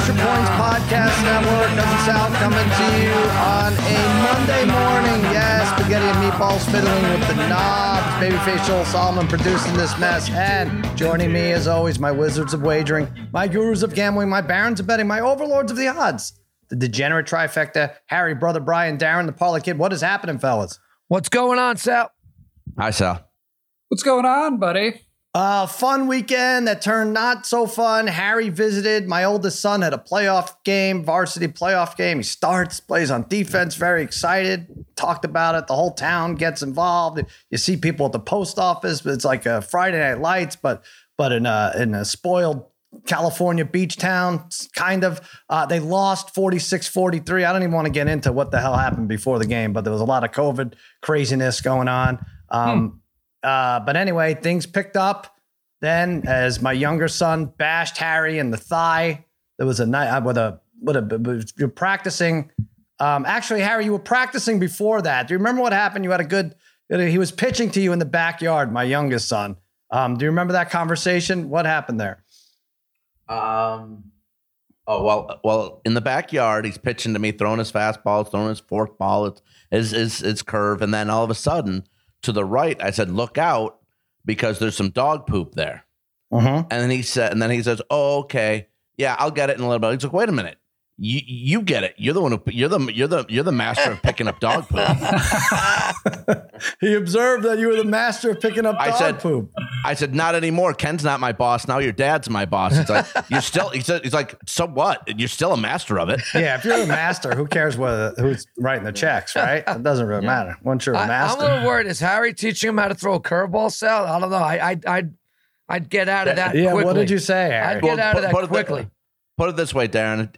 Extra Points Podcast Network. Cousin Sal coming to you on a Monday morning. Yes, spaghetti and meatballs fiddling with the knobs. Babyface Joel Solomon producing this mess. And joining me, as always, my wizards of wagering, my gurus of gambling, my barons of betting, my overlords of the odds. The degenerate trifecta, Harry, brother Brian, Darren, the parlay kid. What is happening, fellas? What's going on, Sal? Hi, Sal. What's going on, buddy? Uh, fun weekend that turned not so fun. Harry visited my oldest son had a playoff game, varsity playoff game. He starts, plays on defense, very excited. Talked about it. The whole town gets involved. You see people at the post office. but It's like a Friday Night Lights, but but in a in a spoiled California beach town, kind of. Uh, they lost 46 43. I don't even want to get into what the hell happened before the game, but there was a lot of COVID craziness going on. Um, hmm. Uh, but anyway, things picked up. Then, as my younger son bashed Harry in the thigh, there was a night uh, with a with a you're practicing. Um, actually, Harry, you were practicing before that. Do you remember what happened? You had a good. He was pitching to you in the backyard, my youngest son. Um, do you remember that conversation? What happened there? Um. Oh well, well in the backyard, he's pitching to me, throwing his fastball, throwing his fork ball, it's his his, his curve, and then all of a sudden, to the right, I said, "Look out, because there's some dog poop there." Uh-huh. And then he said, and then he says, "Oh, okay, yeah, I'll get it in a little bit." He's like, "Wait a minute, you you get it. You're the one who you're the you're the you're the master of picking up dog poop." he observed that you were the master of picking up dog I said, poop. I said, "Not anymore. Ken's not my boss. Now your dad's my boss." It's like you're still. He said, "He's like, so what? You're still a master of it." Yeah, if you're a master, who cares what who's writing the checks, right? It doesn't really yeah. matter. Once you're a master, I, am a little worried. Is Harry teaching him how to throw a curveball? Sal, I don't know. I I I'd, I'd get out of that. Yeah. Quickly. What did you say, Harry? I'd get well, out of that put quickly. It, put it this way, Darren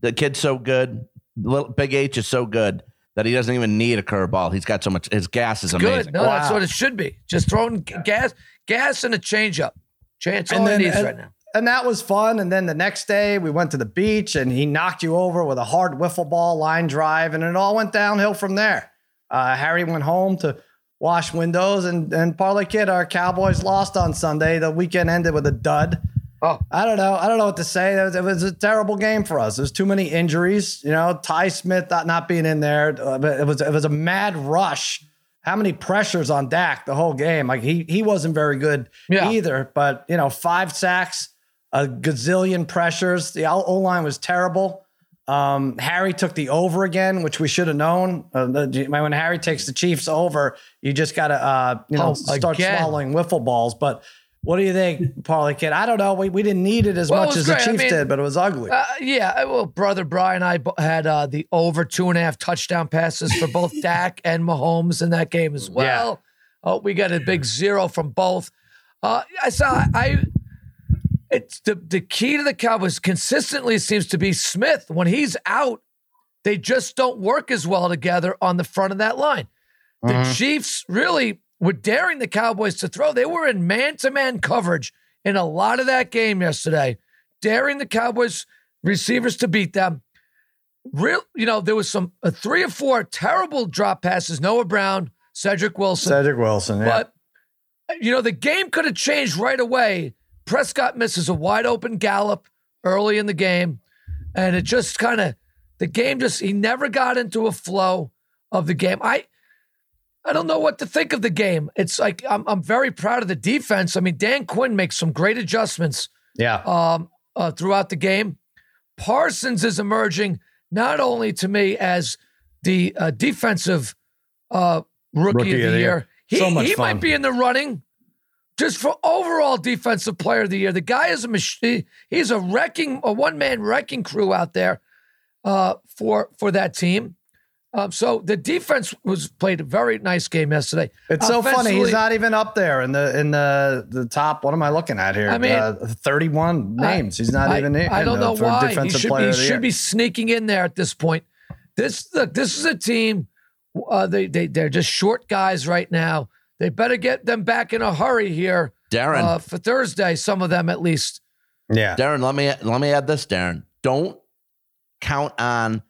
the kid's so good. Little Big H is so good that he doesn't even need a curveball. He's got so much. His gas is amazing. Good. No, wow. that's what it should be. Just throwing gas, gas, and a changeup. Chance all then, he needs and, right now. And that was fun. And then the next day we went to the beach and he knocked you over with a hard wiffle ball line drive, and it all went downhill from there. Uh, Harry went home to wash windows, and and Parlay Kid, our Cowboys lost on Sunday. The weekend ended with a dud. Oh, I don't know. I don't know what to say. It was, it was, a terrible game for us. There's too many injuries. You know, Ty Smith not, not being in there. Uh, it was it was a mad rush. How many pressures on Dak the whole game? Like he he wasn't very good yeah. either. But you know, five sacks, a gazillion pressures. The O line was terrible. Um, Harry took the over again, which we should have known. Uh, the, when Harry takes the Chiefs over, you just got to uh, you know oh, start swallowing wiffle balls. But what do you think, Parlay Kid? I don't know. We, we didn't need it as well, much it as great. the Chiefs I mean, did, but it was ugly. Uh, yeah. Well, brother Brian and I had uh, the over two and a half touchdown passes for both Dak and Mahomes in that game as well. Yeah. Oh, we got a big zero from both. Uh, I saw. I. It's the the key to the Cowboys consistently seems to be Smith. When he's out, they just don't work as well together on the front of that line. The mm-hmm. Chiefs really were daring the Cowboys to throw. They were in man to man coverage in a lot of that game yesterday, daring the Cowboys receivers to beat them. Real, you know, there was some uh, three or four terrible drop passes. Noah Brown, Cedric Wilson, Cedric Wilson, yeah. But you know, the game could have changed right away. Prescott misses a wide open Gallup early in the game, and it just kind of the game just he never got into a flow of the game. I I don't know what to think of the game. It's like I'm I'm very proud of the defense. I mean, Dan Quinn makes some great adjustments. Yeah. Um, uh, throughout the game, Parsons is emerging not only to me as the uh, defensive uh, rookie, rookie, of the, of the year. year. He, so he fun. might be in the running just for overall defensive player of the year. The guy is a machine. He's a wrecking, a one man wrecking crew out there uh, for for that team. Um, so the defense was played a very nice game yesterday. It's so funny. He's not even up there in the in the the top. What am I looking at here? I mean, uh, thirty-one names. He's not I, even. I, I don't know why. He should be, he should year. be sneaking in there at this point. This look. This is a team. Uh, they they they're just short guys right now. They better get them back in a hurry here, Darren, uh, for Thursday. Some of them at least. Yeah, Darren. Let me let me add this, Darren. Don't count on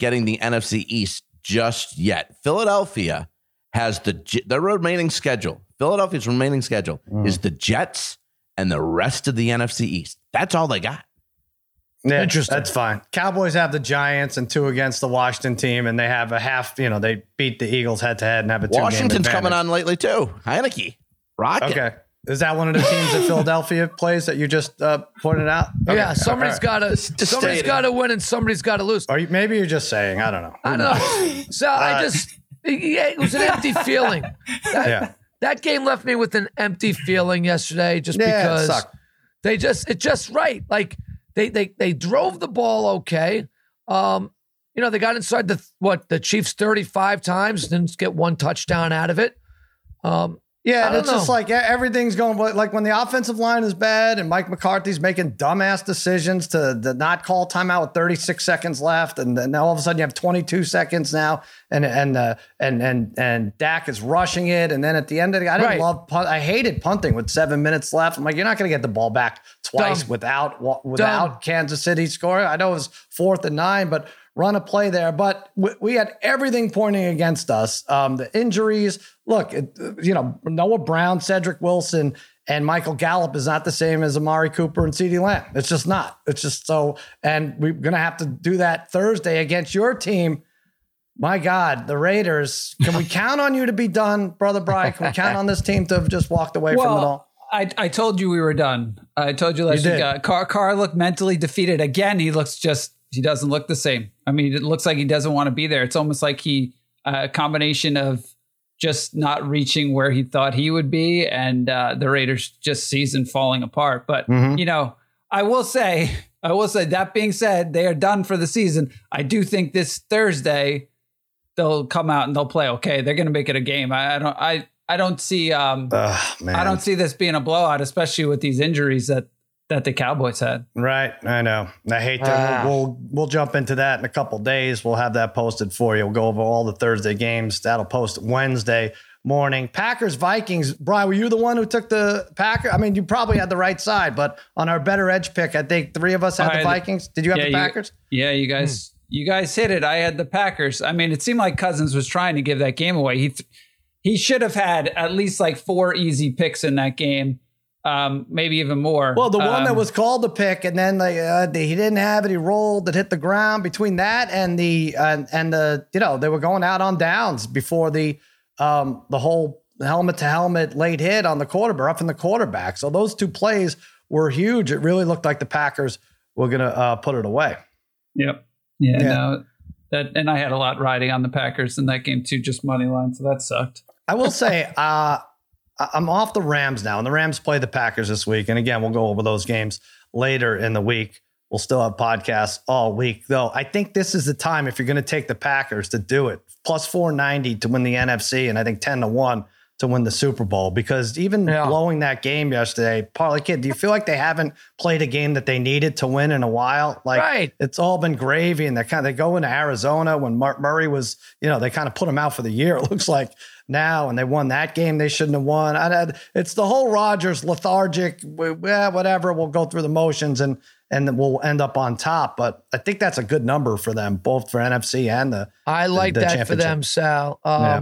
getting the NFC East just yet. Philadelphia has the their remaining schedule. Philadelphia's remaining schedule mm. is the Jets and the rest of the NFC East. That's all they got. Yeah, Interesting. That's fine. Cowboys have the Giants and two against the Washington team, and they have a half. You know, they beat the Eagles head to head and have a two. Washington's coming on lately too. Heineke, rocket. Okay, is that one of the teams that Philadelphia plays that you just uh, pointed out? Okay. Yeah, somebody's All right. got to somebody's got to win and somebody's got to lose. Or you, maybe you're just saying. I don't know. I don't know. So I just yeah, it was an empty feeling. That, Yeah. that game left me with an empty feeling yesterday, just Yeah, because sucked. they just it just right. Like they they they drove the ball okay. Um, you know, they got inside the what the Chiefs 35 times, didn't get one touchdown out of it. Um, I Yeah, and it's just like everything's going like when the offensive line is bad and Mike McCarthy's making dumbass decisions to, to not call timeout with 36 seconds left, and then now all of a sudden you have 22 seconds now, and and uh, and and and Dak is rushing it, and then at the end of the, I didn't Right. love punt, I hated punting with seven minutes left. I'm like, you're not going to get the ball back twice Dumb. without without Dumb. Kansas City scoring. I know it was fourth and nine, but run a play there. But we, we had everything pointing against us. Um, the injuries. Look, it, you know, Noah Brown, Cedric Wilson, and Michael Gallup is not the same as Amari Cooper and CeeDee Lamb. It's just not. It's just so. And we're going to have to do that Thursday against your team. My God, the Raiders. Can we count on you to be done, brother Brian? Can we count on this team to have just walked away from it all? I, I told you we were done. I told you last You week. Uh, Carr, Carr looked mentally defeated again. He looks just he doesn't look the same. I mean, it looks like he doesn't want to be there. It's almost like he a combination of just not reaching where he thought he would be, and uh, the Raiders just season falling apart. But Mm-hmm. you know, I will say, I will say that being said, they are done for the season. I do think this Thursday they'll come out and they'll play okay. They're going to make it a game. I, I don't. I I don't see. Um, Ugh. I don't see this being a blowout, especially with these injuries that that the Cowboys had. Right, I know. I hate that. Ah. We'll we'll jump into that in a couple days. We'll have that posted for you. We'll go over all the Thursday games. That'll post Wednesday morning. Packers Vikings. Brian, were you the one who took the Packer? I mean, you probably had the right side, but on our better edge pick, I think three of us had I the had- Vikings. Did you have yeah, the you- Packers? Yeah, you guys, you guys hit it. I had the Packers. I mean, it seemed like Cousins was trying to give that game away. He th- he should have had at least like four easy picks in that game, um, maybe even more. Well, the one that Um, was called the pick, and then like, uh, he didn't have it. He rolled. It hit the ground. Between that and the uh, and the you know they were going out on downs before the um, the whole helmet to helmet late hit on the quarterback, up in the quarterback. So those two plays were huge. It really looked like the Packers were gonna uh, put it away. Yep. Yeah. Yeah. No, that and I had a lot riding on the Packers in that game too, just money line. So that sucked. I will say, uh, I'm off the Rams now, and the Rams play the Packers this week. And again, we'll go over those games later in the week. We'll still have podcasts all week, though. I think this is the time if you're going to take the Packers to do it. Plus 490 to win the NFC, and I think 10 to 1 to win the Super Bowl. Because even Yeah. blowing that game yesterday, Parlay Kid, do you feel like they haven't played a game that they needed to win in a while? Like, Right. it's all been gravy, and they kind of they go into Arizona when Mark Murray was, you know, they kind of put him out for the year. It looks like now, and they won that game they shouldn't have won. I, it's the whole Rodgers lethargic. Yeah, whatever. We'll go through the motions and and we'll end up on top. But I think that's a good number for them, both for NFC and the. I like the that for them, Sal. Um, Yeah.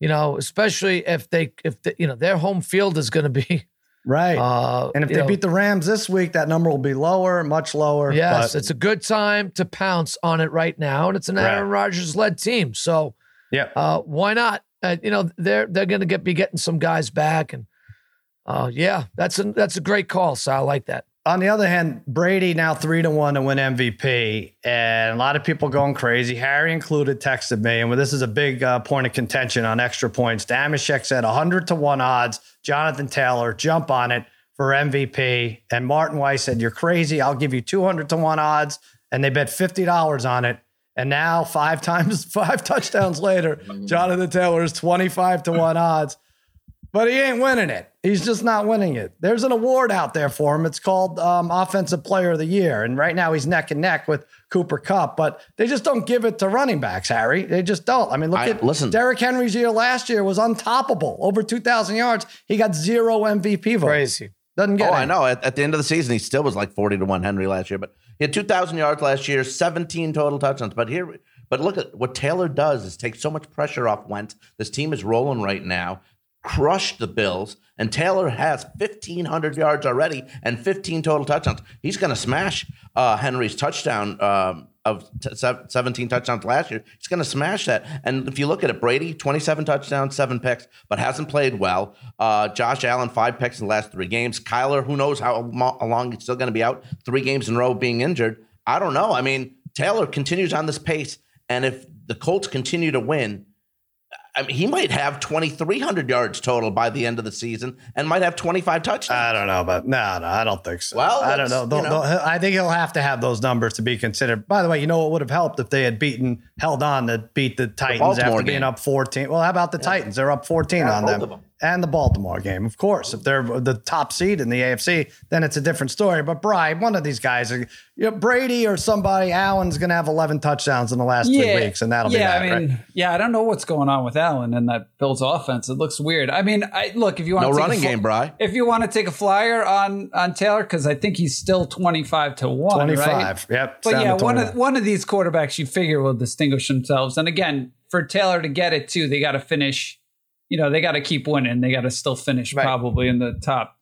You know, especially if they if the, you know their home field is going to be. Right. Uh, and if they know, beat the Rams this week, that number will be lower, much lower. yes, but- it's a good time to pounce on it right now, and it's an Right. Aaron Rodgers led team, so yeah. uh, why not? Uh, you know, they're they're going to get be getting some guys back, and uh, yeah, that's a that's a great call, So I like that. On the other hand, Brady now three to one to win MVP, and a lot of people going crazy. Harry included texted me, and this is a big uh, point of contention on extra points. Damashek said 100 to one odds. Jonathan Taylor, jump on it for MVP. And Martin Weiss said, You're crazy. I'll give you 200 to one odds. And they bet $50 on it. And now, five times, five touchdowns later, Jonathan Taylor is 25 to one odds but he ain't winning it. He's just not winning it. There's an award out there for him. It's called um, Offensive Player of the Year. And right now he's neck and neck with Cooper Kupp, but they just don't give it to running backs, Harry. They just don't. I mean, look I- at listen. Derrick Henry's year last year was untoppable. Over 2,000 yards. He got zero MVP votes. Crazy. Doesn't get Oh, any. I know. At, at the end of the season, he still was like forty to one Henry last year, but he had two thousand yards last year, seventeen total touchdowns. But here, but look at what Taylor does is take so much pressure off Wentz. This team is rolling right now. Crushed the Bills, and Taylor has 1,500 yards already and 15 total touchdowns. He's going to smash uh, Henry's touchdown um, of t- 17 touchdowns last year. He's going to smash that. And if you look at it, Brady, 27 touchdowns, seven picks, but hasn't played well. Uh, Josh Allen, five picks in the last three games. Kyler, who knows how, long he's still going to be out, three games in a row being injured. I don't know. I mean, Taylor continues on this pace. And if the Colts continue to win, I mean, he might have 2,300 yards total by the end of the season and might have 25 touchdowns. I don't know, but no, no, I don't think so. Well, I don't know. They'll- you know. I think he'll have to have those numbers to be considered. By the way, you know what would have helped if they had beaten, held on to beat the Titans Baltimore after being game. up 14. Well, how about the Titans? They're up 14 on both them. of them. And the Baltimore game, of course. If they're the top seed in the AFC, then it's a different story. But Brian, one of these guys, are, you know, Brady or somebody, Allen's going to have 11 touchdowns in the last three weeks, and that'll yeah, be that. Yeah i mean, right? yeah, I don't know what's going on with Allen and that Bills offense. It looks weird. I mean, I look if you want no to take running a fl- game, Bry. If you want to take a flyer on on Taylor, because I think he's still twenty five to one. 25. Right? Yep. But yeah, one of one of these quarterbacks you figure will distinguish themselves. And again, for Taylor to get it too, they got to finish. You know, they got to keep winning. They got to still finish Right. probably in the top.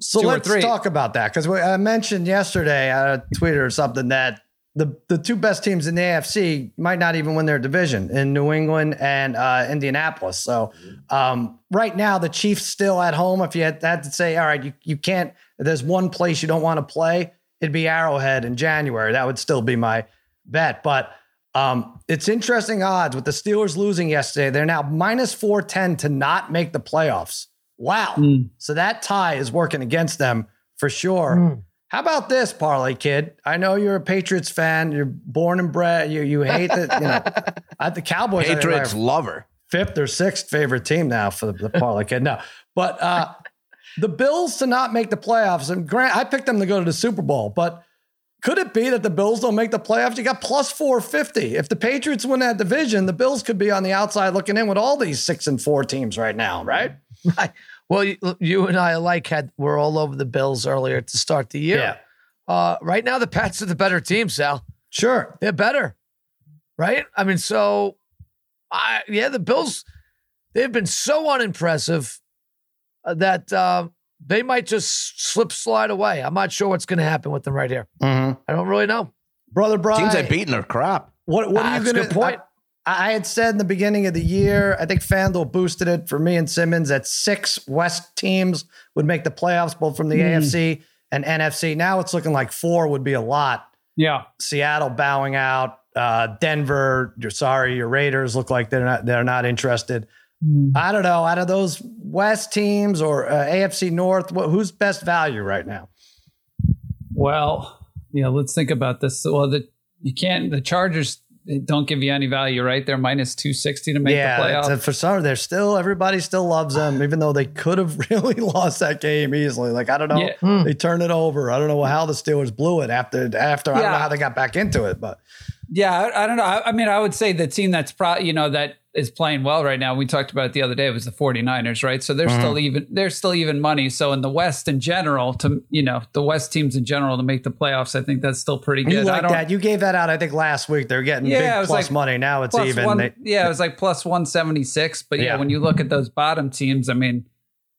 So two let's three. talk about that because I mentioned yesterday on Twitter or something that the the two best teams in the AFC might not even win their division in New England and uh, Indianapolis. So um, right now, the Chiefs still at home. If you had, had to say, all right, you you can't. There's one place you don't want to play. It'd be Arrowhead in January. That would still be my bet, but. Um, it's interesting odds with the Steelers losing yesterday. They're now minus 410 to not make the playoffs. Wow. Mm. So that tie is working against them for sure. Mm. How about this, Parlay Kid? I know you're a Patriots fan. You're born and bred. You you hate the you know at the Cowboys. I think, are Patriots lover. fifth or sixth favorite team now for the, the Parlay Kid. No, but uh, the Bills to not make the playoffs. And Grant, I picked them to go to the Super Bowl, but could it be that the Bills don't make the playoffs? You got plus 450. If the Patriots win that division, the Bills could be on the outside looking in with all these six and four teams right now, right? Well, you, you and I alike had were all over the Bills earlier to start the year. Uh, right now, the Pats are the better team, Sal. Sure. They're better, right? I mean, so I yeah, the Bills they've been so unimpressive uh, that uh, they might just slip slide away. I'm not sure what's going to happen with them right here. Mm-hmm. I don't really know. Brother Brian. Teams they've beaten are crap. What, what Ah, are you going to point. I, I had said in the beginning of the year, I think FanDuel boosted it for me and Simmons that six West teams would make the playoffs, both from the Hmm. AFC and NFC. Now it's looking like four would be a lot. Yeah, Seattle bowing out. Uh, Denver, you're sorry, your Raiders look like they're not they're not interested. I don't know. Out of those West teams or uh, AFC North, wh- who's best value right now? Well, yeah, let's think about this. Well, the you can't the Chargers don't give you any value, right? They're minus two sixty to make yeah, the it's- playoff. for some, they're still everybody still loves them, even though they could have really lost that game easily. Like I don't know, Yeah. Hmm. they turned it over. I don't know how the Steelers blew it after after. I don't know how they got back into it, but Yeah, I, I don't know. I, I mean, I would say the team that's pro, you know, that is playing well right now. We talked about it the other day. It was the 49ers, right? So they're Mm-hmm. still even. They're still even money. So in the West in general, to you know, the West teams in general to make the playoffs, I think that's still pretty good. you I like don't, that. You gave that out, I think, last week. They're getting Yeah, big plus like money. Now it's even. one, They- yeah, it was like plus 176. But yeah, Yeah. when you look at those bottom teams, I mean,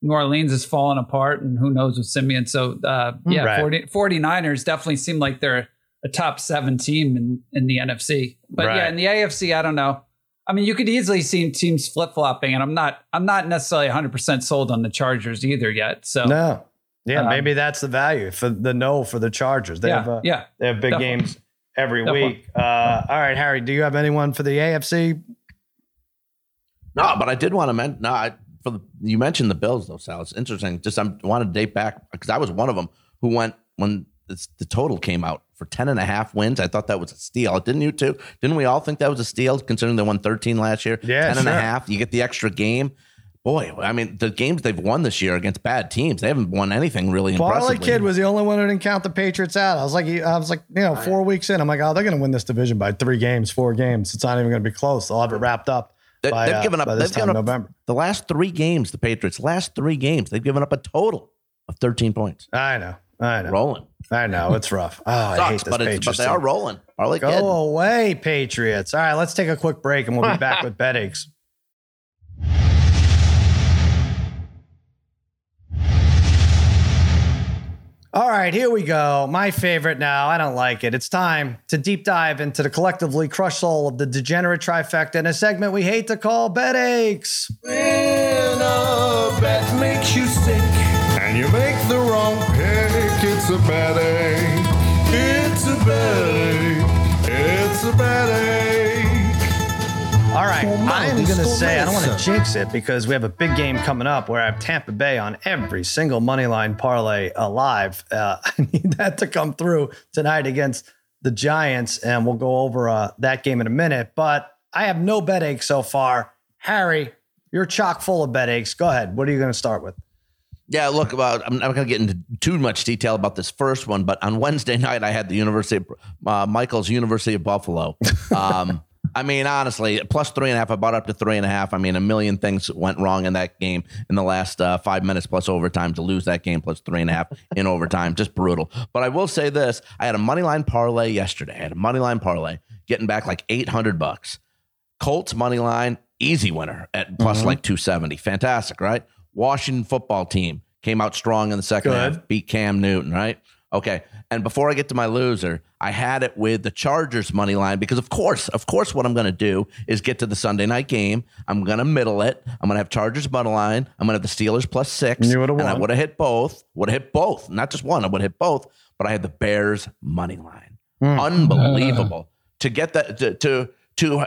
New Orleans is falling apart, and who knows with Simeon. So uh, yeah, Right. 40, 49ers definitely seem like they're a top seven team in, in the NFC. But yeah, in the AFC, I don't know. I mean, you could easily see teams flip flopping, and I'm not I'm not necessarily 100 percent sold on the Chargers either yet. So no, yeah, Um, maybe that's the value for the no for the Chargers. They yeah, have uh, yeah. they have big Definitely. games every Definitely. week. Uh, all right, Harry, do you have anyone for the AFC? No, but I did want to mention. No, I, for the, you mentioned the Bills though, Sal. It's interesting. Just I wanted to date back because I was one of them who went when it's, the total came out for 10 and a half wins. I thought that was a steal. Didn't you too? Didn't we all think that was a steal considering they won 13 last year? Yeah, 10 and a half. You get the extra game. Boy, I mean, the games they've won this year against bad teams, they haven't won anything really impressive. Kid was the only one who didn't count the Patriots out. I was like, I was like, you know, four weeks in, I'm like, oh, they're going to win this division by three games, four games. It's not even going to be close. They'll have it wrapped up. They, by, have uh, given up. this They've given time up November. the last three games. The Patriots last three games. They've given up a total of 13 points. I know, I know. Rolling. I know it's rough. Oh, Sucks, I hate this but, Patriots but they are rolling. Are they Go kidding? away, Patriots. All right, let's take a quick break and we'll be back with bettings. All right, here we go. My favorite now. I don't like it. It's time to deep dive into the collectively crushed soul of the degenerate trifecta in a segment we hate to call bet aches. When a bet makes you sick bad ache. It's a bad ache. It's a bad ache. All right, Well, I am going to say I don't want to jinx it because we have a big game coming up where I have Tampa Bay on every single money line parlay alive. Uh, I need that to come through tonight against the Giants, and we'll go over uh, that game in a minute. But I have no bet aches so far. Harry, you're chock full of bet aches. Go ahead. What are you going to start with? Yeah, look about. I'm not going to get into too much detail about this first one, but on Wednesday night I had the University of uh, Michael's University of Buffalo. Um, I mean, honestly, plus three and a half. I bought up to three and a half. I mean, a million things went wrong in that game in the last uh, five minutes plus overtime to lose that game plus three and a half in overtime. Just brutal. But I will say this: I had a money line parlay yesterday. I had a money line parlay, getting back like eight hundred bucks. Colts money line, easy winner at plus like 270. Fantastic, right? Washington football team came out strong in the second Good. half, beat Cam Newton, right? Okay. And before I get to my loser, I had it with the Chargers money line because of course, of course, what I'm going to do is get to the Sunday night game. I'm going to middle it. I'm going to have Chargers money line. I'm going to have the Steelers plus six. You would've and I would have hit both. Would have hit both, not just one. I would have hit both. But I had the Bears money line. Hmm. Unbelievable to get that to to to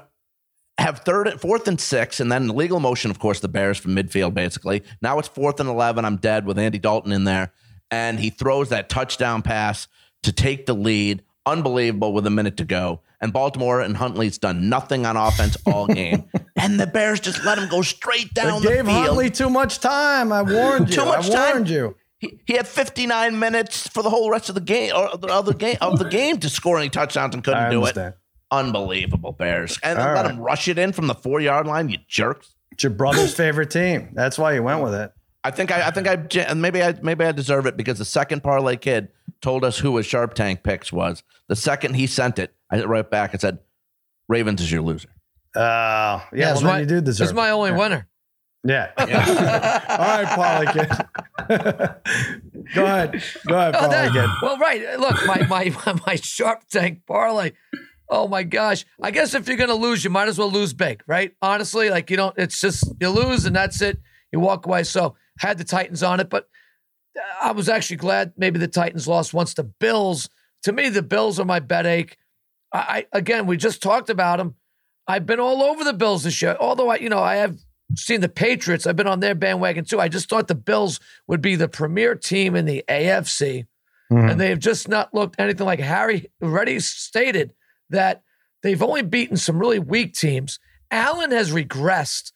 have third and fourth and six, and then legal motion, of course, the Bears from midfield, basically. Now it's fourth and 11. I'm dead with Andy Dalton in there. And he throws that touchdown pass to take the lead. Unbelievable with a minute to go. And Baltimore and Huntley's done nothing on offense all game. and the Bears just let him go straight down They the gave field. Huntley too much time. I warned you. Too much I time. warned you. He, he had 59 minutes for the whole rest of the game or the other game of the game to score any touchdowns and couldn't do it. Understand. Unbelievable Bears. And All let right. him rush it in from the four yard line, you jerks. It's your brother's favorite team. That's why you went with it. I think I, I think I and maybe I maybe I deserve it because the second parlay kid told us who his Sharp Tank picks was. The second he sent it, I hit right back and said, "Ravens is your loser." Oh, yeah. it's well, my, you do deserve it's my it. only yeah. winner. Yeah. All right, Polly kid. Go ahead. Go ahead, Oh, Polly that- kid. well, right. Look, my my my Sharp Tank parlay. Oh my gosh! I guess if you're gonna lose, you might as well lose big, right? Honestly, like you don't. It's just you lose and that's it. You walk away. So had the Titans on it, but uh, I was actually glad maybe the Titans lost once the Bills. To me, the Bills are my bet ache. I, I again, we just talked about them. I've been all over the Bills this year. Although I, you know, I have seen the Patriots. I've been on their bandwagon too. I just thought the Bills would be the premier team in the AFC mm-hmm. and they have just not looked anything like Harry already stated that they've only beaten some really weak teams. Allen has regressed.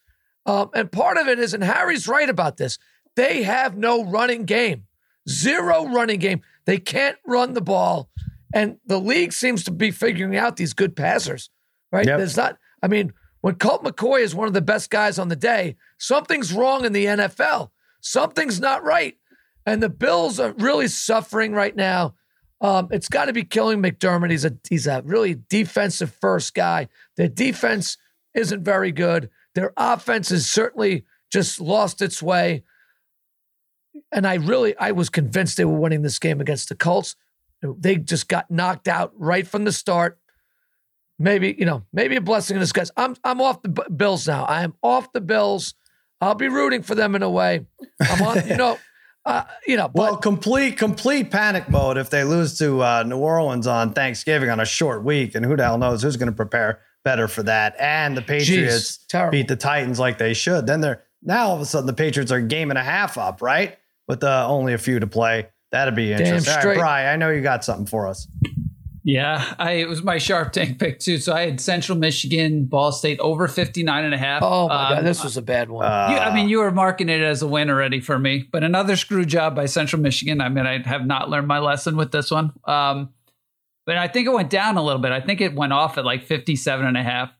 Um, and part of it is, and Harry's right about this, they have no running game, zero running game. They can't run the ball. And the league seems to be figuring out these good passers, right? Yep. There's not, I mean, when Colt McCoy is one of the best guys on the day, something's wrong in the NFL. Something's not right. And the Bills are really suffering right now. Um, it's got to be killing McDermott. He's a he's a really defensive first guy. Their defense isn't very good. Their offense has certainly just lost its way. And I really I was convinced they were winning this game against the Colts. They just got knocked out right from the start. Maybe you know, maybe a blessing in disguise. I'm I'm off the B- Bills now. I am off the Bills. I'll be rooting for them in a way. I'm on, you know, uh, you know. But Well, complete complete panic mode if they lose to uh, New Orleans on Thanksgiving on a short week, and who the hell knows who's going to prepare better for that? And the Patriots terrible. beat the Titans like they should. Then they're now all of a sudden the Patriots are a game and a half up, right? With uh, only a few to play. That'd be interesting. All right, straight. Bri, I know you got something for us. Yeah, I, it was my sharp tank pick too. So I had Central Michigan, Ball State over 59 and a half. oh my god, Um, this was a bad one. Uh, you, I mean, you were marking it as a win already for me, but another screw job by Central Michigan. I mean, I have not learned my lesson with this one. Um, but I think it went down a little bit. I think it went off at like 57 and a half.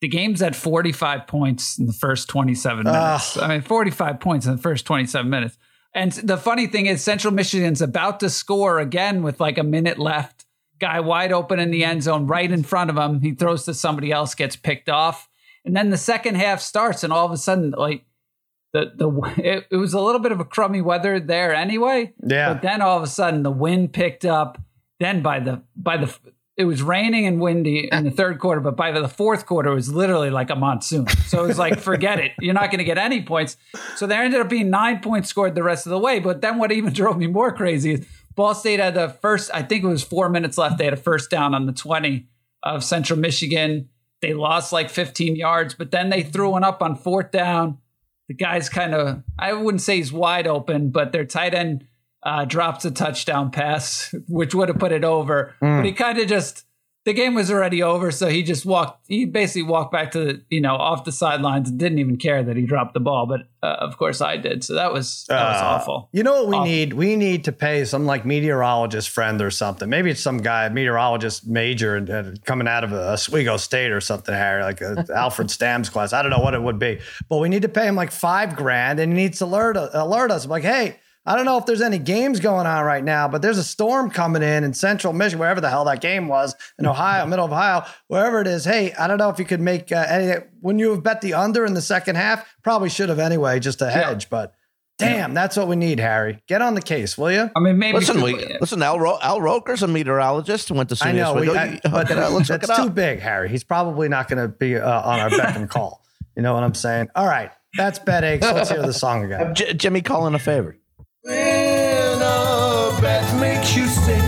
The game's at 45 points in the first 27 minutes. I mean, 45 points in the first 27 minutes. And the funny thing is, Central Michigan's about to score again with like a minute left. Guy wide open in the end zone, right in front of him. He throws to somebody else, gets picked off. And then the second half starts, and all of a sudden, like the the it, it was a little bit of a crummy weather there anyway. Yeah. But then all of a sudden the wind picked up. Then by the by the it was raining and windy in the third quarter, but by the fourth quarter it was literally like a monsoon. So it was like forget it, you're not going to get any points. So there ended up being nine points scored the rest of the way. But then what even drove me more crazy is Ball State had the first. I think it was four minutes left. They had a first down on the twenty of Central Michigan. They lost like 15 yards, but then they threw one up on fourth down. The guy's kind of, I wouldn't say he's wide open, but their tight end uh, drops a touchdown pass, which would have put it over. But he kind of just, the game was already over. So he just walked, he basically walked back to the, you know, off the sidelines and didn't even care that he dropped the ball. But uh, of course I did. So that was, that was Uh, awful. You know what we Awful. need? We need to pay some like meteorologist friend or something. Maybe it's some guy, meteorologist major, and uh, coming out of a Oswego State or something, Harry, like a Alfred Stam's class. I don't know what it would be, but we need to pay him like five grand, and he needs to alert alert us. Like, hey. I don't know if there's any games going on right now, but there's a storm coming in in central Michigan, wherever the hell that game was, in Ohio, middle of Ohio, wherever it is. Hey, I don't know if you could make uh, any. When you have bet the under in the second half, probably should have anyway, just a hedge. But damn, that's what we need, Harry. Get on the case, will you? I mean, maybe. Listen, we, listen. Al, Ro- Al Roker's a meteorologist and went to I know, we, I, You- but okay, let's look that's too up. big, Harry. He's probably not going to be uh, on our beck and call. You know what I'm saying? All right, that's bet aches. Let's hear the song again. J- Jimmy calling a favor. When a bet makes you sick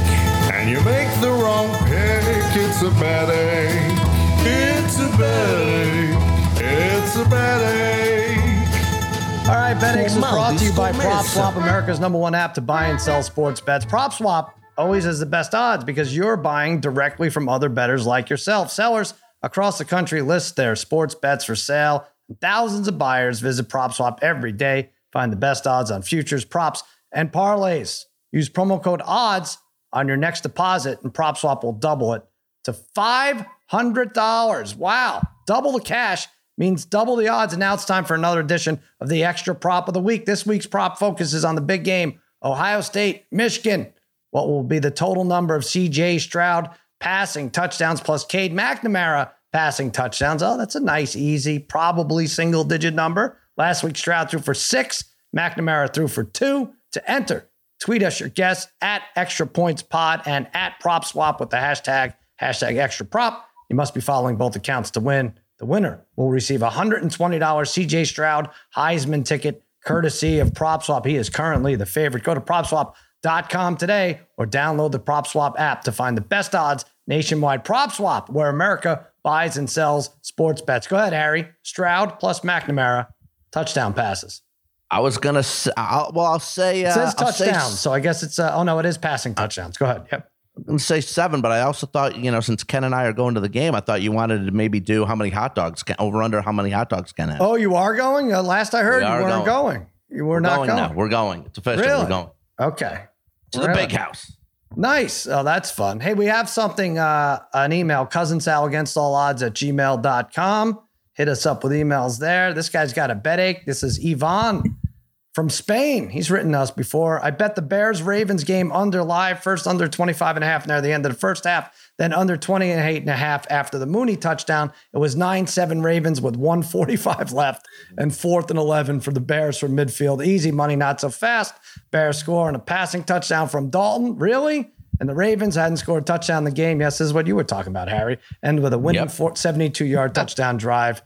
and you make the wrong pick, it's a bad egg. It's a bad egg. It's a bad egg. All right, Bet Aches is brought to you by PropSwap, America's number one app to buy and sell sports bets. PropSwap always has the best odds because you're buying directly from other bettors like yourself. Sellers across the country list their sports bets for sale. Thousands of buyers visit PropSwap every day. Find the best odds on futures, props, and parlays. Use promo code ODDS on your next deposit, and PropSwap will double it to $500. Wow. Double the cash means double the odds. And now it's time for another edition of the extra prop of the week. This week's prop focuses on the big game Ohio State, Michigan. What will be the total number of CJ Stroud passing touchdowns plus Cade McNamara passing touchdowns? Oh, that's a nice, easy, probably single digit number. Last week, Stroud threw for six, McNamara threw for two. To enter, tweet us your guess at extra points pod and at prop swap with the hashtag hashtag extra prop. You must be following both accounts to win. The winner will receive a $120 CJ Stroud Heisman ticket courtesy of PropSwap. He is currently the favorite. Go to propswap.com today or download the PropSwap app to find the best odds nationwide. PropSwap, where America buys and sells sports bets. Go ahead, Harry. Stroud plus McNamara, touchdown passes. I was gonna. Say, I'll, well, I'll say. Uh, It says I'll say, touchdowns, so I guess it's, uh, oh no, it is passing touchdowns. Go ahead. Yep. I'm gonna say seven, but I also thought you know since Ken and I are going to the game, I thought you wanted to maybe do how many hot dogs can over under how many hot dogs can have. Oh, you are going? Uh, last I heard, We you weren't going. going. You were we're not going, going. now. We're going. It's official. Really? We're going Okay. to the Really? big house. Nice. Oh, that's fun. Hey, we have something, uh, an email, cousin Sal against all odds at gmail.com. Hit us up with emails there. This guy's got a bet ache. This is Ivan from Spain. He's written to us before. I bet the Bears Ravens game under live, first under 25 and a half near the end of the first half, then under 28 and a half after the Mooney touchdown. It was 9 7 Ravens with 145 left and fourth and 11 for the Bears from midfield. Easy money, not so fast. Bears score and a passing touchdown from Dalton. Really? And the Ravens hadn't scored a touchdown in the game. Yes, this is what you were talking about, Harry. And with a winning Yep. 72 yard touchdown drive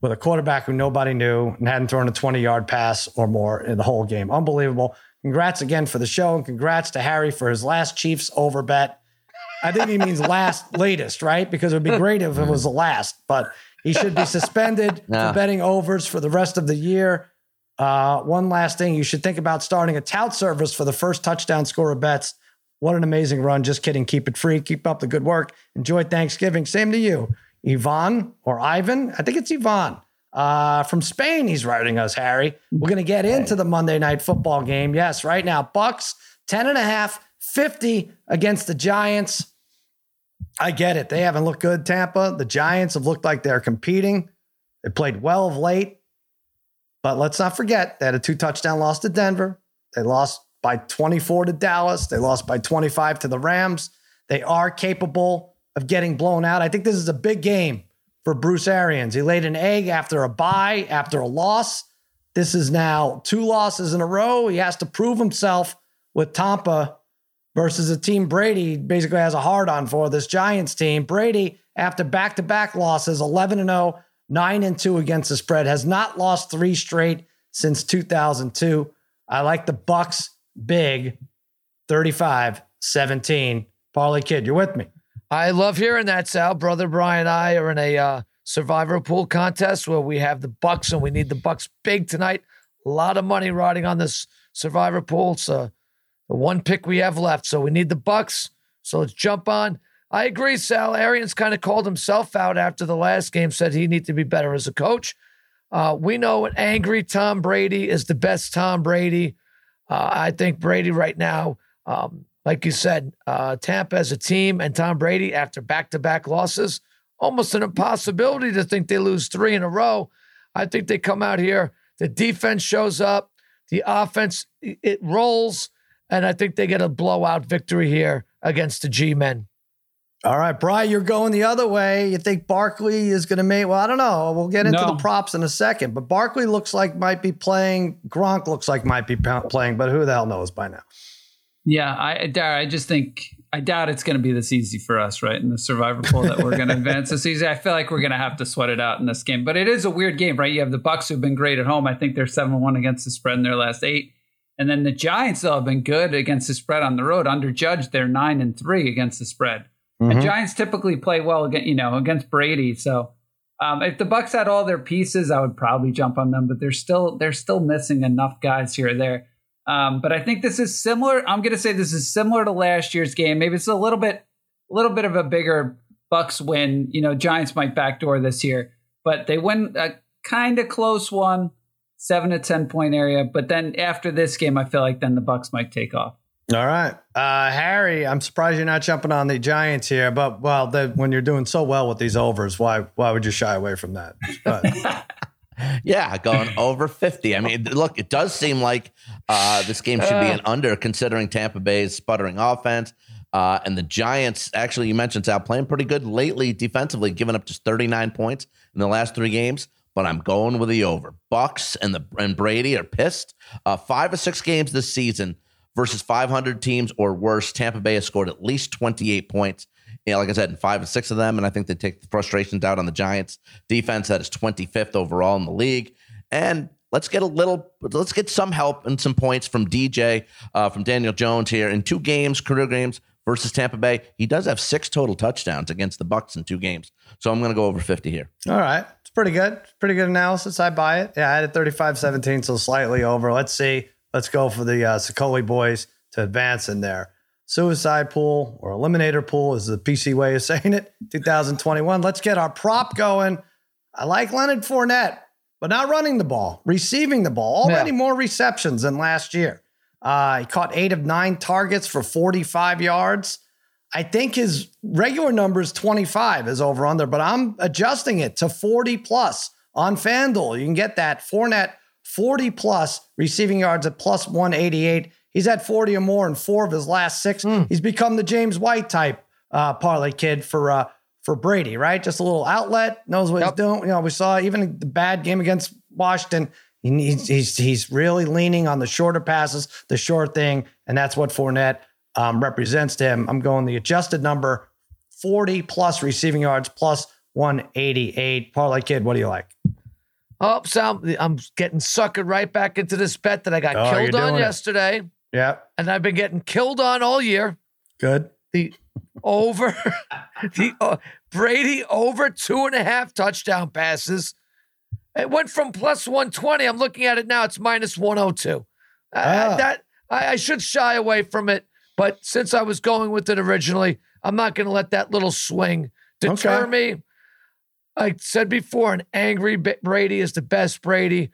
with a quarterback who nobody knew and hadn't thrown a 20 yard pass or more in the whole game. Unbelievable. Congrats again for the show and congrats to Harry for his last Chiefs over bet. I think he means last, latest, right? Because it would be great if it was the last, but he should be suspended for betting overs for the rest of the year. Uh, one last thing, you should think about starting a tout service for the first touchdown scorer bets. What an amazing run. Just kidding. Keep it free. Keep up the good work. Enjoy Thanksgiving. Same to you. Ivan or Ivan. I think it's Ivan. Uh, from Spain, he's writing us, Harry. We're going to get into the Monday night football game. Yes, right now, Bucks 10 and a half, 50 against the Giants. I get it. They haven't looked good, Tampa. The Giants have looked like they're competing. They played well of late. But let's not forget they had a two touchdown loss to Denver. They lost by 24 to Dallas. They lost by 25 to the Rams. They are capable of getting blown out. I think this is a big game for Bruce Arians. He laid an egg after a bye, after a loss. This is now two losses in a row. He has to prove himself with Tampa versus a team Brady basically has a hard on for this Giants team. Brady, after back to back losses, 11 and 0, 9 and 2 against the spread, has not lost three straight since 2002. I like the Bucks big 35 17. Parlay Kid, you're with me. I love hearing that, Sal. Brother Brian and I are in a uh, survivor pool contest where we have the Bucks and we need the Bucks big tonight. A lot of money riding on this survivor pool. It's the one pick we have left. So we need the Bucks. So let's jump on. I agree, Sal. Arians kind of called himself out after the last game, said he needs to be better as a coach. Uh, we know an angry Tom Brady is the best Tom Brady. Uh, I think Brady right now, um, like you said, uh, Tampa as a team and Tom Brady after back to back losses, almost an impossibility to think they lose three in a row. I think they come out here, the defense shows up, the offense, it rolls, and I think they get a blowout victory here against the G men. All right, Brian, you're going the other way. You think Barkley is going to make? Well, I don't know. We'll get into No. the props in a second. But Barkley looks like might be playing. Gronk looks like might be playing, but who the hell knows by now? Yeah, I, I just think I doubt it's going to be this easy for us, right? In the survivor pool that we're going to advance this easy. I feel like we're going to have to sweat it out in this game. But it is a weird game, right? You have the Bucks who've been great at home. I think they're seven one against the spread in their last eight, and then the Giants though have been good against the spread on the road. Under Judge, they're nine and three against the spread. And Giants typically play well against you know against Brady. So um, if the Bucks had all their pieces, I would probably jump on them. But they're still they're still missing enough guys here or there. Um, but I think this is similar. I'm going to say this is similar to last year's game. Maybe it's a little bit, a little bit of a bigger Bucks win. You know, Giants might backdoor this year, but they win a kind of close one, seven to ten point area. But then after this game, I feel like then the Bucks might take off. All right, uh, Harry. I'm surprised you're not jumping on the Giants here. But well, the, when you're doing so well with these overs, why why would you shy away from that? But, Yeah, going over 50. I mean, look, it does seem like uh, this game should be an under considering Tampa Bay's sputtering offense. Uh, and the Giants, actually, you mentioned Sal playing pretty good lately defensively, giving up just 39 points in the last three games. But I'm going with the over. Bucks and the and Brady are pissed. Uh, five or six games this season versus 500 teams or worse. Tampa Bay has scored at least 28 points. You know, like I said, in five and six of them, and I think they take the frustrations out on the Giants defense that is 25th overall in the league. And let's get a little, let's get some help and some points from DJ, uh, from Daniel Jones here in two games, career games versus Tampa Bay. He does have six total touchdowns against the Bucks in two games, so I'm going to go over 50 here. all right, it's pretty good. Pretty good analysis. I buy it. Yeah, I had it 35-17, so slightly over. Let's see. Let's go for the uh, boys to advance in there. Suicide pool or eliminator pool is the PC way of saying it. 2021. Let's get our prop going. I like Leonard Fournette, but not running the ball, receiving the ball. Already Yeah. more receptions than last year. Uh, he caught eight of nine targets for 45 yards. I think his regular number is 25 is over under, but I'm adjusting it to 40 plus on FanDuel. You can get that Fournette 40 plus receiving yards at plus 188. He's had 40 or more in four of his last six. He's become the James White type uh, parlay kid for uh, for Brady, right? Just a little outlet, knows what Yep. he's doing. You know, we saw even the bad game against Washington. He needs, he's he's really leaning on the shorter passes, the short thing, and that's what Fournette um, represents to him. I'm going the adjusted number 40 plus receiving yards plus 188. Parlay kid, what do you like? Oh, Sal, I'm getting suckered right back into this bet that I got Oh, killed on doing it. yesterday, Yeah, and I've been getting killed on all year. good. the over the uh, Brady over two and a half touchdown passes. It went from plus 120. I'm looking at it now. It's minus 102. Uh, Ah. that I, I should shy away from it, but since I was going with it originally, I'm not going to let that little swing deter Okay. me. I said before, an angry Brady is the best Brady.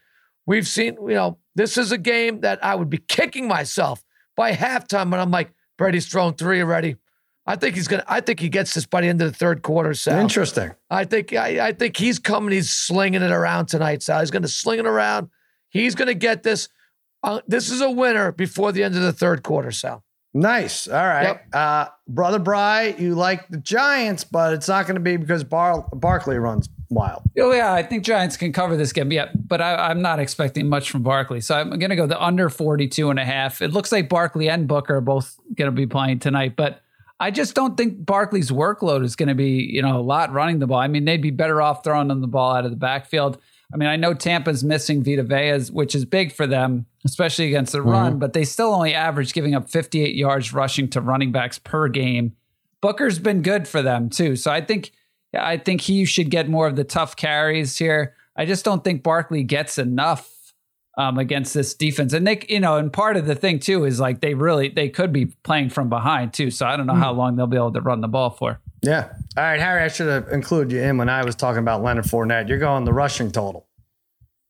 We've seen, you know, this is a game that I would be kicking myself by halftime, and I'm like, Brady's thrown three already. I think he's gonna. I think he gets this by the end of the third quarter. Sal. Interesting. I think. I, I think he's coming. He's slinging it around tonight. Sal. He's gonna sling it around. He's gonna get this. Uh, this is a winner before the end of the third quarter. Sal. Nice. All right. Yep. Uh, Brother Bry, you like the Giants, but it's not going to be because Bar- Barkley runs wild. Oh yeah, I think Giants can cover this game. Yeah, but I, am not expecting much from Barkley. So I'm going to go the under 42 and a half. It looks like Barkley and Booker are both going to be playing tonight, but I just don't think Barkley's workload is going to be, you know, a lot running the ball. I mean, they'd be better off throwing them the ball out of the backfield. I mean, I know Tampa's missing Vita Vea, which is big for them, especially against the mm-hmm. run, but they still only average giving up 58 yards rushing to running backs per game. Booker's been good for them too. So I think I think he should get more of the tough carries here. I just don't think Barkley gets enough um, against this defense. And they, you know, and part of the thing too is like they really they could be playing from behind too. So I don't know mm. how long they'll be able to run the ball for. Yeah. All right, Harry. I should have included you in when I was talking about Leonard Fournette. You're going the rushing total.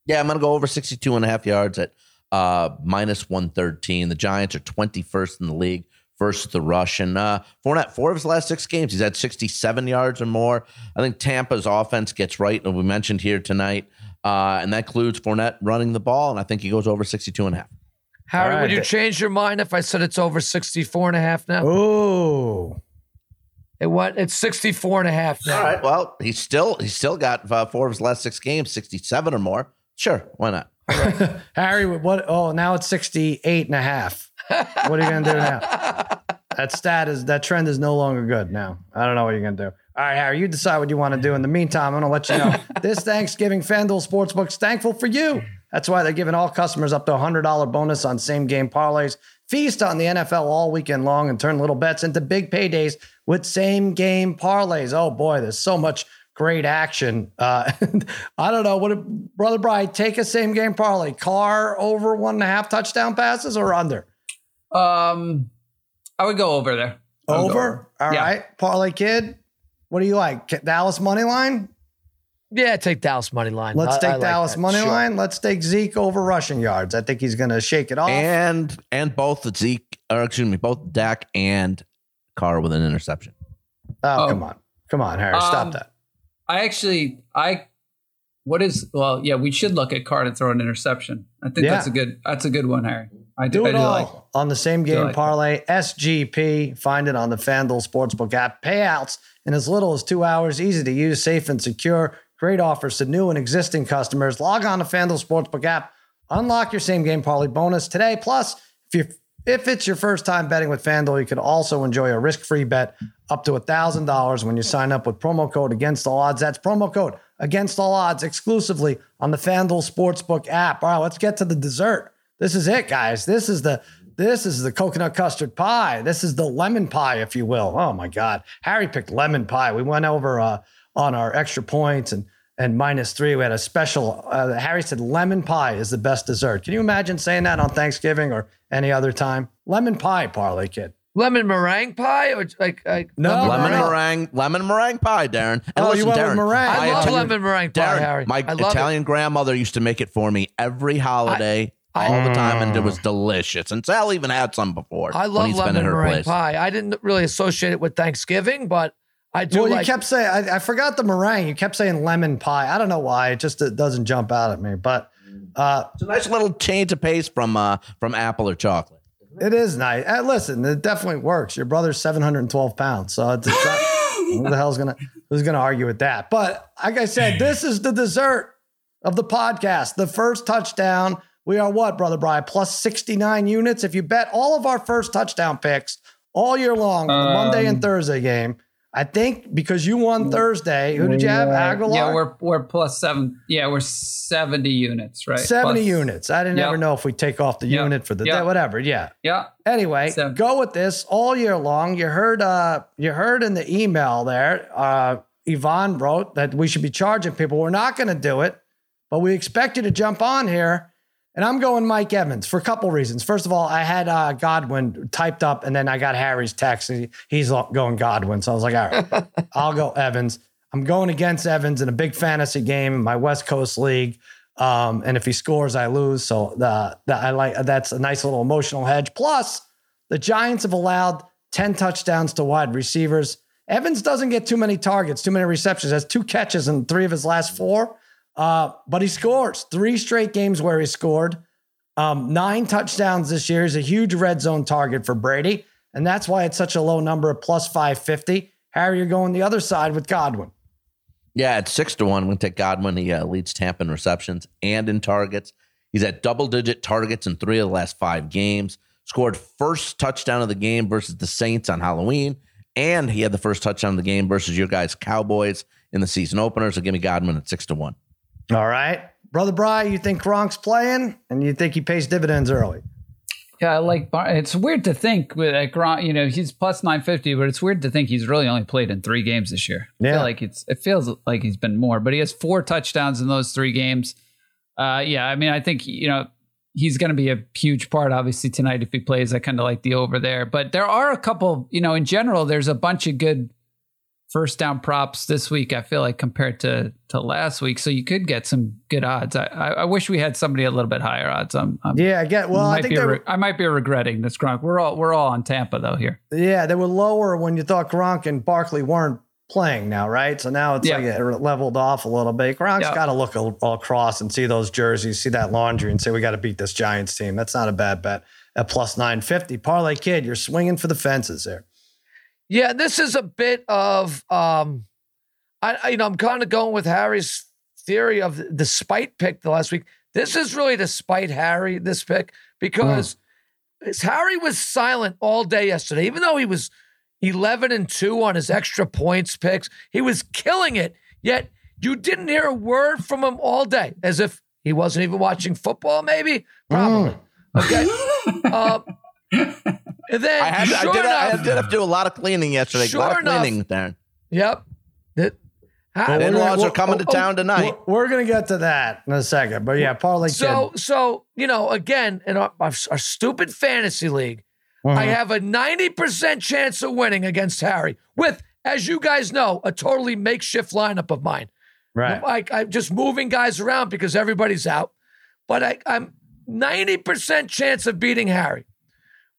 Yeah, I'm going to go over 62 and a half yards at uh, minus 113. The Giants are 21st in the league versus the rush. And uh, Fournette, four of his last six games, he's had 67 yards or more. I think Tampa's offense gets right, and we mentioned here tonight, uh, and that includes Fournette running the ball, and I think he goes over 62 and a half. Harry, right. would you change your mind if I said it's over 64 and a half now? Oh. It what? It's 64 and a half now. All right. Well, he's still he's still got uh, four of his last six games, 67 or more. Sure, why not? Harry, what? Oh, now it's 68 and a half. What are you going to do now? That stat is that trend is no longer good now. I don't know what you're going to do. All right, Harry, you decide what you want to do. In the meantime, I'm going to let you know this Thanksgiving FanDuel Sportsbook's thankful for you. That's why they're giving all customers up to a $100 bonus on same game parlays. Feast on the NFL all weekend long and turn little bets into big paydays with same game parlays. Oh boy, there's so much great action. Uh, I don't know. What Brother Brian take a same game parlay? Carr over one and a half touchdown passes or under? Um, I would go over there. Over? All yeah. right, Parlay kid. What do you like? Dallas money line? Yeah, take Dallas money line. Let's I, take I Dallas like money sure. line. Let's take Zeke over rushing yards. I think he's going to shake it off. And and both the Zeke, or excuse me, both Dak and Carr with an interception. Oh, oh. come on, come on, Harry, stop um, that. I actually, I, what is? Well, yeah, we should look at Carr to throw an interception. I think yeah. that's a good. That's a good one, Harry. I do, do it I do all like on the same game like parlay. SGP. Find it on the FanDuel Sportsbook app. Payouts in as little as two hours. Easy to use, safe and secure. Great offers to new and existing customers. Log on to FanDuel Sportsbook app. Unlock your same game parlay bonus today. Plus, if you if it's your first time betting with FanDuel, you can also enjoy a risk-free bet up to $1,000 when you sign up with promo code against all odds. That's promo code against all odds exclusively on the FanDuel Sportsbook app. All right, let's get to the dessert. This is it, guys. This is the this is the coconut custard pie. This is the lemon pie, if you will. Oh my God, Harry picked lemon pie. We went over uh, on our extra points and and minus three. We had a special. Uh, Harry said lemon pie is the best dessert. Can you imagine saying that on Thanksgiving or any other time? Lemon pie, parlay kid. Lemon meringue pie or like, like no lemon meringue. meringue lemon meringue pie, Darren. And oh, listen, you went Darren, with meringue. I, I love lemon meringue pie, Darren, Harry. My Italian it. grandmother used to make it for me every holiday. I, all the time, and it was delicious. And Sal even had some before. I love lemon meringue place. pie. I didn't really associate it with Thanksgiving, but I do. Well, like- you kept saying I, I, forgot the meringue. You kept saying lemon pie. I don't know why. It just it doesn't jump out at me. But uh, it's a nice little change of pace from uh, from apple or chocolate. It is nice. Uh, listen, it definitely works. Your brother's seven hundred and twelve pounds, so it's, it's not, who the hell's gonna who's gonna argue with that? But like I said, this is the dessert of the podcast. The first touchdown we are what, Brother Brian? Plus 69 units. If you bet all of our first touchdown picks all year long, um, the Monday and um, Thursday game, I think because you won Thursday, who did you have? Aguilar? Yeah, we're we're plus seven. Yeah, we're 70 units, right? 70 plus, units. I didn't yep. ever know if we take off the yep. unit for the yep. day, whatever. Yeah. Yeah. Anyway, so. go with this all year long. You heard uh you heard in the email there, uh Yvonne wrote that we should be charging people. We're not gonna do it, but we expect you to jump on here and I'm going Mike Evans for a couple reasons. First of all, I had uh, Godwin typed up, and then I got Harry's text. he's going Godwin, so I was like, all right, I'll go Evans. I'm going against Evans in a big fantasy game in my West Coast league. Um, and if he scores, I lose. So the, the, I like that's a nice little emotional hedge. Plus, the Giants have allowed 10 touchdowns to wide receivers. Evans doesn't get too many targets, too many receptions. Has two catches in three of his last four. Uh, but he scores three straight games where he scored. Um, nine touchdowns this year is a huge red zone target for Brady. And that's why it's such a low number of plus 550. Harry, you're going the other side with Godwin. Yeah, it's six to one. To take Godwin. He uh, leads Tampa in receptions and in targets. He's at double digit targets in three of the last five games. Scored first touchdown of the game versus the Saints on Halloween, and he had the first touchdown of the game versus your guys Cowboys in the season opener. So give me Godwin at six to one. All right. Brother Bry, you think Gronk's playing and you think he pays dividends early? Yeah, like it's weird to think with uh, Gronk, you know, he's plus 950, but it's weird to think he's really only played in three games this year. I Yeah. feel like it's it feels like he's been more, but he has four touchdowns in those three games. Uh, yeah, I mean, I think you know he's going to be a huge part, obviously tonight if he plays. I kind of like the over there, but there are a couple, you know, in general, there's a bunch of good first down props this week. I feel like compared to to last week, so you could get some good odds. I I, I wish we had somebody a little bit higher odds. I'm, I'm Yeah, I get. Well, I think re- I might be regretting this Gronk. We're all we're all on Tampa though here. yeah they were lower when you thought Gronk and Barkley weren't playing now, right? So now it's Yeah. like it leveled off a little bit. Gronk's Yeah. got to look across and see those jerseys, see that laundry, and say we got to beat this Giants team. That's not a bad bet. At plus nine fifty, parlay kid, you're swinging for the fences there. Yeah, this is a bit of um I, you know, I'm kind of going with Harry's theory of the spite pick the last week. This is really to spite Harry, this pick, because as Harry was silent all day yesterday, even though he was 11 and 2 on his extra points picks, he was killing it. Yet you didn't hear a word from him all day, as if he wasn't even watching football, maybe? Probably. Okay. um, and then I, had, sure I, did, I did have to do a lot of cleaning yesterday. a lot of enough. cleaning, Darren. Yep. That, Ha- The we're in-laws gonna- are coming to oh, oh, town tonight. We're, we're gonna get to that in a second, but yeah, parlay so, kid. so you know, again, in our, our, our stupid fantasy league, I mm-hmm. have a 90% chance of winning against Harry with, as you guys know, a totally makeshift lineup of mine. right. Like I'm just moving guys around because everybody's out. But I, I'm 90% chance of beating Harry.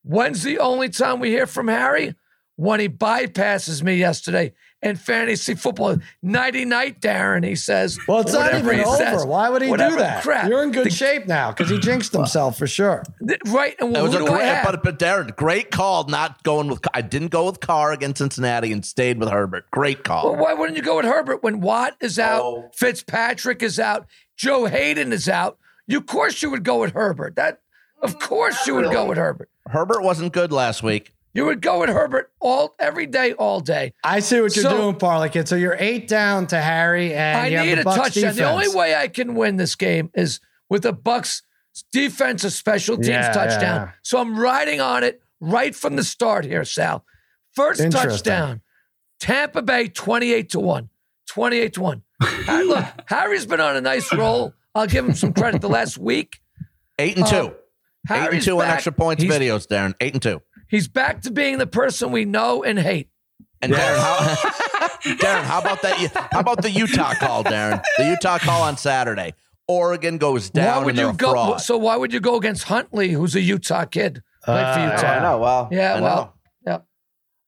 When's the only time we hear from Harry? When he bypasses me yesterday in fantasy football. Nighty night, Darren, he says. Well, it's not Whatever even he over. says. Why would he Whatever do that? Crap. You're in good The- shape now because he jinxed himself for sure. th- Right. And It was a great, but, but Darren, great call. Not going with. I didn't go with Carr against Cincinnati and stayed with Herbert. Great call. Well, why wouldn't you go with Herbert when Watt is out, Oh. Fitzpatrick is out, Joe Haden is out? You, of course, you would go with Herbert. That, of mm, course, you would go with Herbert. Herbert wasn't good last week. You would go with Herbert all every day, all day. I see what you're So- doing, Parlay Kid. So you're eight down to Harry, and I you have need the a Bucs touchdown. The only way I can win this game is with the Bucs defensive special teams Yeah, touchdown. yeah. So I'm riding on it right from the start here, Sal. First touchdown, Tampa Bay 28 to 1. 28 to 1. Ha- Look, Harry's been on a nice roll. I'll give him some credit the last week. Eight and Uh, two. Eight and Harry's two on extra points He's- videos, Darren. Eight and two. He's back to being the person we know and hate. And Darren, how, Darren, how about that? How about the Utah call, Darren? The Utah call on Saturday. Oregon goes down. Why down would and you go? fraud. So why would you go against Huntley, who's a Utah kid? Played for Uh, Utah. I know. Well, Yeah, I well, know.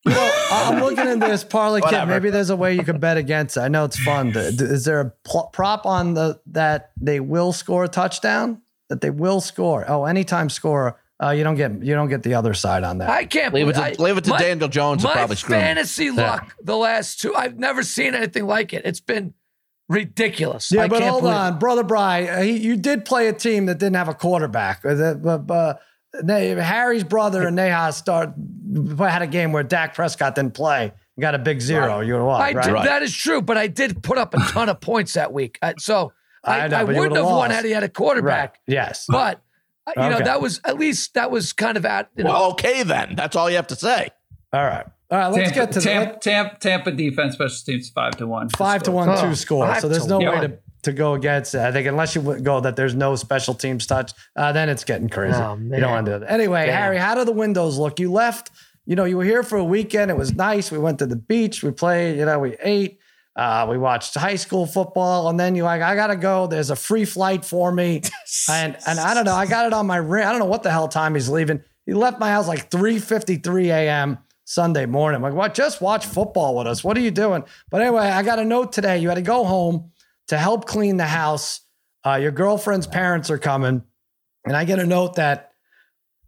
yeah. I'm looking into this parlay kid. Maybe there's a way you can bet against it. I know it's fun. D- d- Is there a pl- prop on the that they will score a touchdown? That they will score? Oh, anytime score. Uh, you don't get you don't get the other side on that. I can't Leave it to, I- leave it to my- Daniel Jones to My probably screw me. fantasy luck the last two, I've never seen anything like it. It's been ridiculous. yeah, I but can't hold believe it. on, brother Bry. Uh, he, you did play a team that didn't have a quarterback. Uh, the- But, but Harry's brother and Neha start had a game where Dak Prescott didn't play. Got a big zero. You were what? Right? did, Right. That is true, but I did put up a ton of points that week. Uh, so I, I know, I wouldn't would've have won had he had a Right. quarterback. Yes. But uh, you know that was at least that was kind of at you know. Well, okay then. That's all you have to say. All right. All right. Let's Tampa, get to Tampa, the Tampa, Tampa defense special teams five to one. five to one, Oh, two score. five So there's to no way to, to go against it. I think unless you go that there's no special teams touch, uh, then it's getting crazy. Oh, You don't want to do that. Anyway, Damn. Harry, how do the windows look? You left. You know, you were here for a weekend. It was nice. We went to the beach. We played. You know, we ate. Uh, we watched high school football, and then you like, I gotta go. There's a free flight for me, and and I don't know. I got it on my ring. I don't know what the hell time he's leaving. He left my house like 3:53 a.m. Sunday morning. I'm like, what? Just watch football with us. What are you doing? But anyway, I got a note today. You had to go home to help clean the house. Uh, your girlfriend's parents are coming, and I get a note that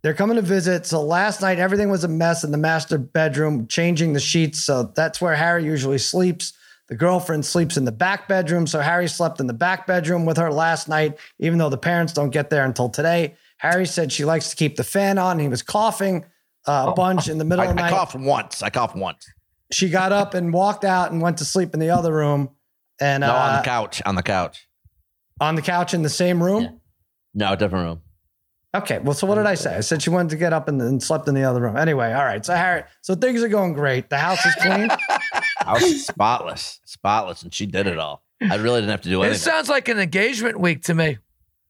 they're coming to visit. So last night everything was a mess in the master bedroom, changing the sheets. So that's where Harry usually sleeps. The girlfriend sleeps in the back bedroom. So Harry slept in the back bedroom with her last night, even though the parents don't get there until today. Harry said she likes to keep the fan on. He was coughing uh, a bunch in the middle I, of the night. I coughed once. I coughed once. She got up and walked out and went to sleep in the other room and No, on uh, the couch. On the couch. on the couch in the same room. Yeah. No, different room. Okay. Well, so what did I say? I said she wanted to get up and, and slept in the other room. Anyway, all right. So Harry, so things are going great. The house is clean. House was spotless, spotless, and she did it all. I really didn't have to do anything. It sounds like an engagement week to me.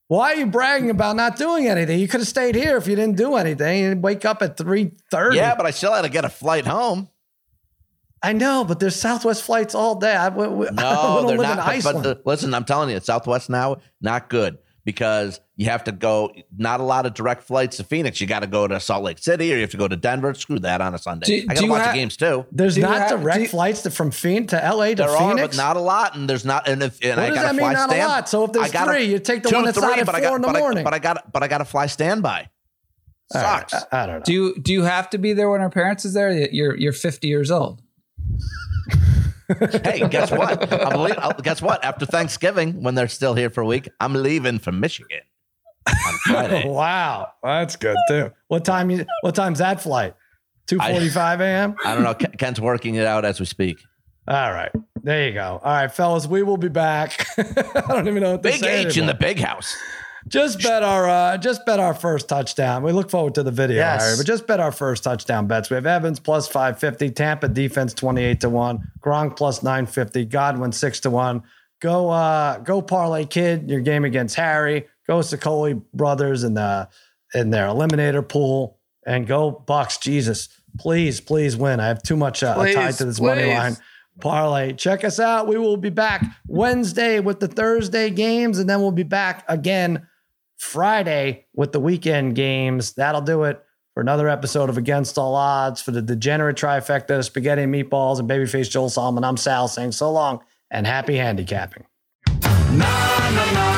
Why are you bragging about not doing anything? You could have stayed here if you didn't do anything. You'd wake up at three thirty. yeah, but I still had to get a flight home. I know, but there's Southwest flights all day. I, we, we, we No, don't they're live not. in But, Iceland. but, uh, listen, I'm telling you, Southwest now not good because you have to go. Not a lot of direct flights to Phoenix. You got to go to Salt Lake City or you have to go to Denver. Screw that on a Sunday. Do- I got do to you watch ha- the games too. there's do not have- direct you- flights to, from Phoenix to LA to There are, Phoenix. but not a lot, and there's not. And if and What I does got that to mean? fly Not a lot. So if there's I gotta- three, you take the two, one that's three, out at but I four got, in the but I- morning. but I got, but I got to fly standby. All right, Sucks. I, I don't know. Do you do you have to be there when our parents is there? You're you're 50 years old. hey, guess what? I'm le- guess what? After Thanksgiving, when they're still here for a week, I'm leaving for Michigan on Friday. wow, that's good too. What time? You, what time's that flight? Two forty-five a.m. I don't know. Kent's working it out as we speak. All right, there you go. All right, fellas, we will be back. I don't even know what to Big say H in the big house. Just bet our uh, just bet our first touchdown. We look forward to the video, Yes. Harry, but just bet our first touchdown bets. We have Evans plus five fifty, Tampa defense twenty eight to one, Gronk plus nine fifty, Godwin six to one. Go uh go parlay kid your game against Harry. Go Sicoli brothers in the in their eliminator pool and go Bucs. Jesus, please please win. I have too much uh, Please, tied to this money line parlay. Check us out. We will be back Wednesday with the Thursday games, and then we'll be back again Friday with the weekend games. That'll do it for another episode of Against All Odds for the degenerate trifecta, spaghetti and meatballs, and babyface Joel Solomon. I'm Sal saying so long and happy handicapping. Now